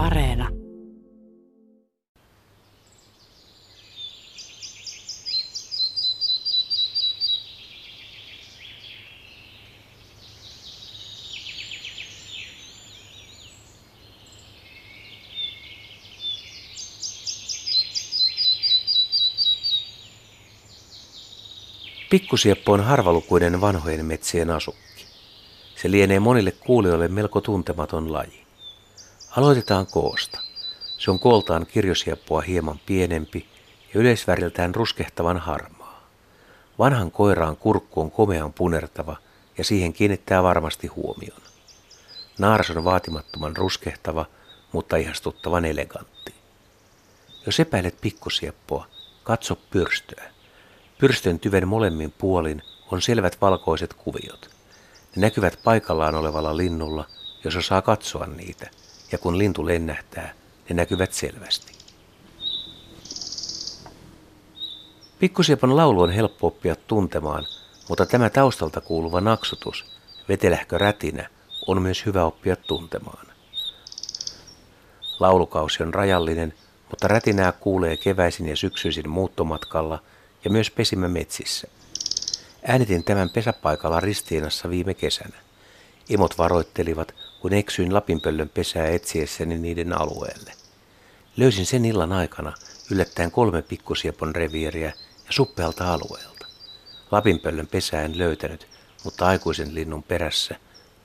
Areena. Pikkusieppo on harvalukuinen vanhojen metsien asukki. Se lienee monille kuulijoille melko tuntematon laji. Aloitetaan koosta. Se on kooltaan kirjosieppoa hieman pienempi ja yleisväriltään ruskehtavan harmaa. Vanhan koiraan kurkku on komean punertava ja siihen kiinnittää varmasti huomion. Naaras on vaatimattoman ruskehtava, mutta ihastuttavan elegantti. Jos epäilet pikkusieppoa, katso pyrstöä. Pyrstön tyven molemmin puolin on selvät valkoiset kuviot. Ne näkyvät paikallaan olevalla linnulla, jos osaa katsoa niitä, ja kun lintu lennähtää, ne näkyvät selvästi. Pikkusiepon laulu on helppo oppia tuntemaan, mutta tämä taustalta kuuluva naksutus, vetelähkö rätinä, on myös hyvä oppia tuntemaan. Laulukausi on rajallinen, mutta rätinää kuulee keväisin ja syksyisin muuttomatkalla – ja myös pesimä metsissä. Äänitin tämän pesäpaikalla Ristiinassa viime kesänä. Emot varoittelivat, kun eksyin Lapinpöllön pesää etsiessäni niiden alueelle. Löysin sen illan aikana yllättäen kolme pikkusiepon revieriä ja suppealta alueelta. Lapinpöllön pesää en löytänyt, mutta aikuisen linnun perässä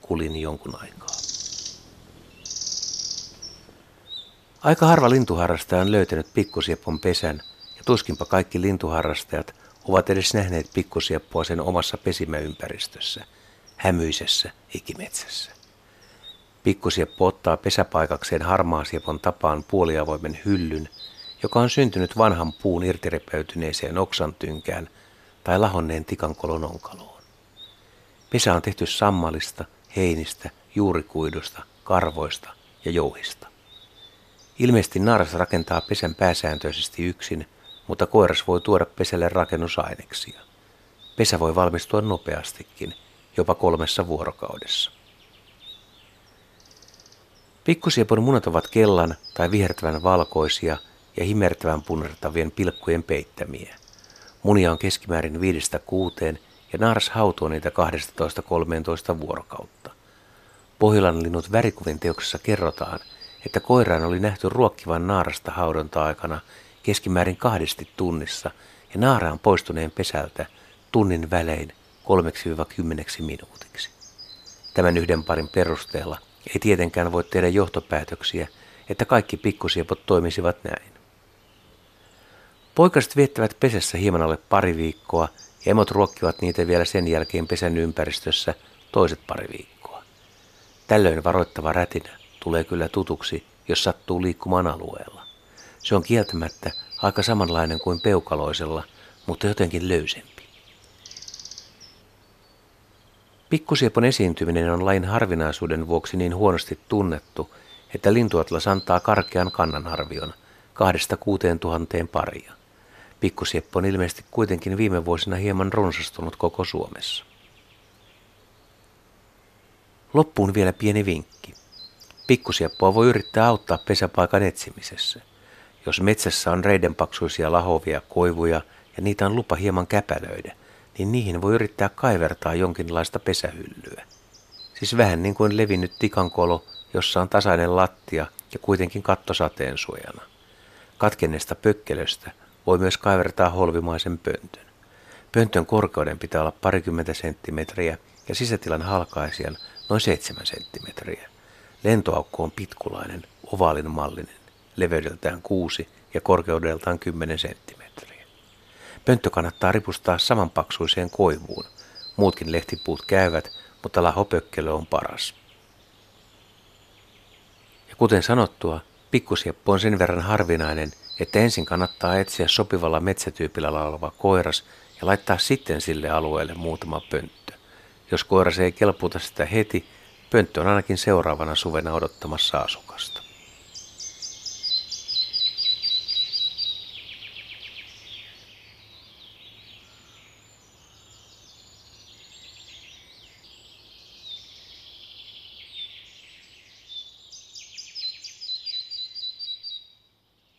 kulin jonkun aikaa. Aika harva lintuharrastaja on löytänyt pikkusiepon pesän – Tuskinpa kaikki lintuharrastajat ovat edes nähneet pikkusieppoa sen omassa pesimäympäristössä, hämyisessä ikimetsässä. Pikkusieppo ottaa pesäpaikakseen harmaasiepon tapaan puoliavoimen hyllyn, joka on syntynyt vanhan puun irtirepeytyneeseen oksan tynkään tai lahonneen tikankolon onkaloon. Pesä on tehty sammalista, heinistä, juurikuidusta, karvoista ja jouhista. Ilmeisesti naaras rakentaa pesän pääsääntöisesti yksin – mutta koiras voi tuoda pesälle rakennusaineksia. Pesä voi valmistua nopeastikin, jopa kolmessa vuorokaudessa. Pikkusiepon munat ovat kellan tai vihertävän valkoisia ja himertävän punertavien pilkkujen peittämiä. Munia on keskimäärin viidestä kuuteen ja naaras hautoo niitä 12-13 vuorokautta. Pohjolan linnut värikuvin teoksessa kerrotaan, että koiraan oli nähty ruokkivan naarasta haudonta-aikana keskimäärin kahdesti tunnissa ja naaraan poistuneen pesältä tunnin välein 3-10 minuutiksi. Tämän yhden parin perusteella ei tietenkään voi tehdä johtopäätöksiä, että kaikki pikkusiepot toimisivat näin. Poikaset viettävät pesässä hieman alle pari viikkoa ja emot ruokkivat niitä vielä sen jälkeen pesän ympäristössä toiset pari viikkoa. Tällöin varoittava rätinä tulee kyllä tutuksi, jos sattuu liikkumaan alueella. Se on kieltämättä aika samanlainen kuin peukaloisella, mutta jotenkin löysempi. Pikkusiepon esiintyminen on lain harvinaisuuden vuoksi niin huonosti tunnettu, että lintuatlas antaa karkean kannanarvion kahdesta kuuteen tuhanteen paria. Pikkusieppo on ilmeisesti kuitenkin viime vuosina hieman runsastunut koko Suomessa. Loppuun vielä pieni vinkki. Pikkusieppoa voi yrittää auttaa pesäpaikan etsimisessä – jos metsässä on reidenpaksuisia lahovia koivuja ja niitä on lupa hieman käpälöidä, niin niihin voi yrittää kaivertaa jonkinlaista pesähyllyä. Siis vähän niin kuin levinnyt tikankolo, jossa on tasainen lattia ja kuitenkin katto sateen suojana. Katkenneesta pökkelöstä voi myös kaivertaa holvimaisen pöntön. Pöntön korkeuden pitää olla parikymmentä senttimetriä ja sisätilan halkaisijan noin seitsemän senttimetriä. Lentoaukko on pitkulainen, ovaalin mallinen leveydeltään 6 ja korkeudeltaan 10 senttimetriä. Pönttö kannattaa ripustaa samanpaksuiseen koivuun. Muutkin lehtipuut käyvät, mutta lahopökkelö on paras. Ja kuten sanottua, pikkusieppo on sen verran harvinainen, että ensin kannattaa etsiä sopivalla metsätyypillä oleva koiras ja laittaa sitten sille alueelle muutama pönttö. Jos koiras ei kelputa sitä heti, pönttö on ainakin seuraavana suvena odottamassa asukasta.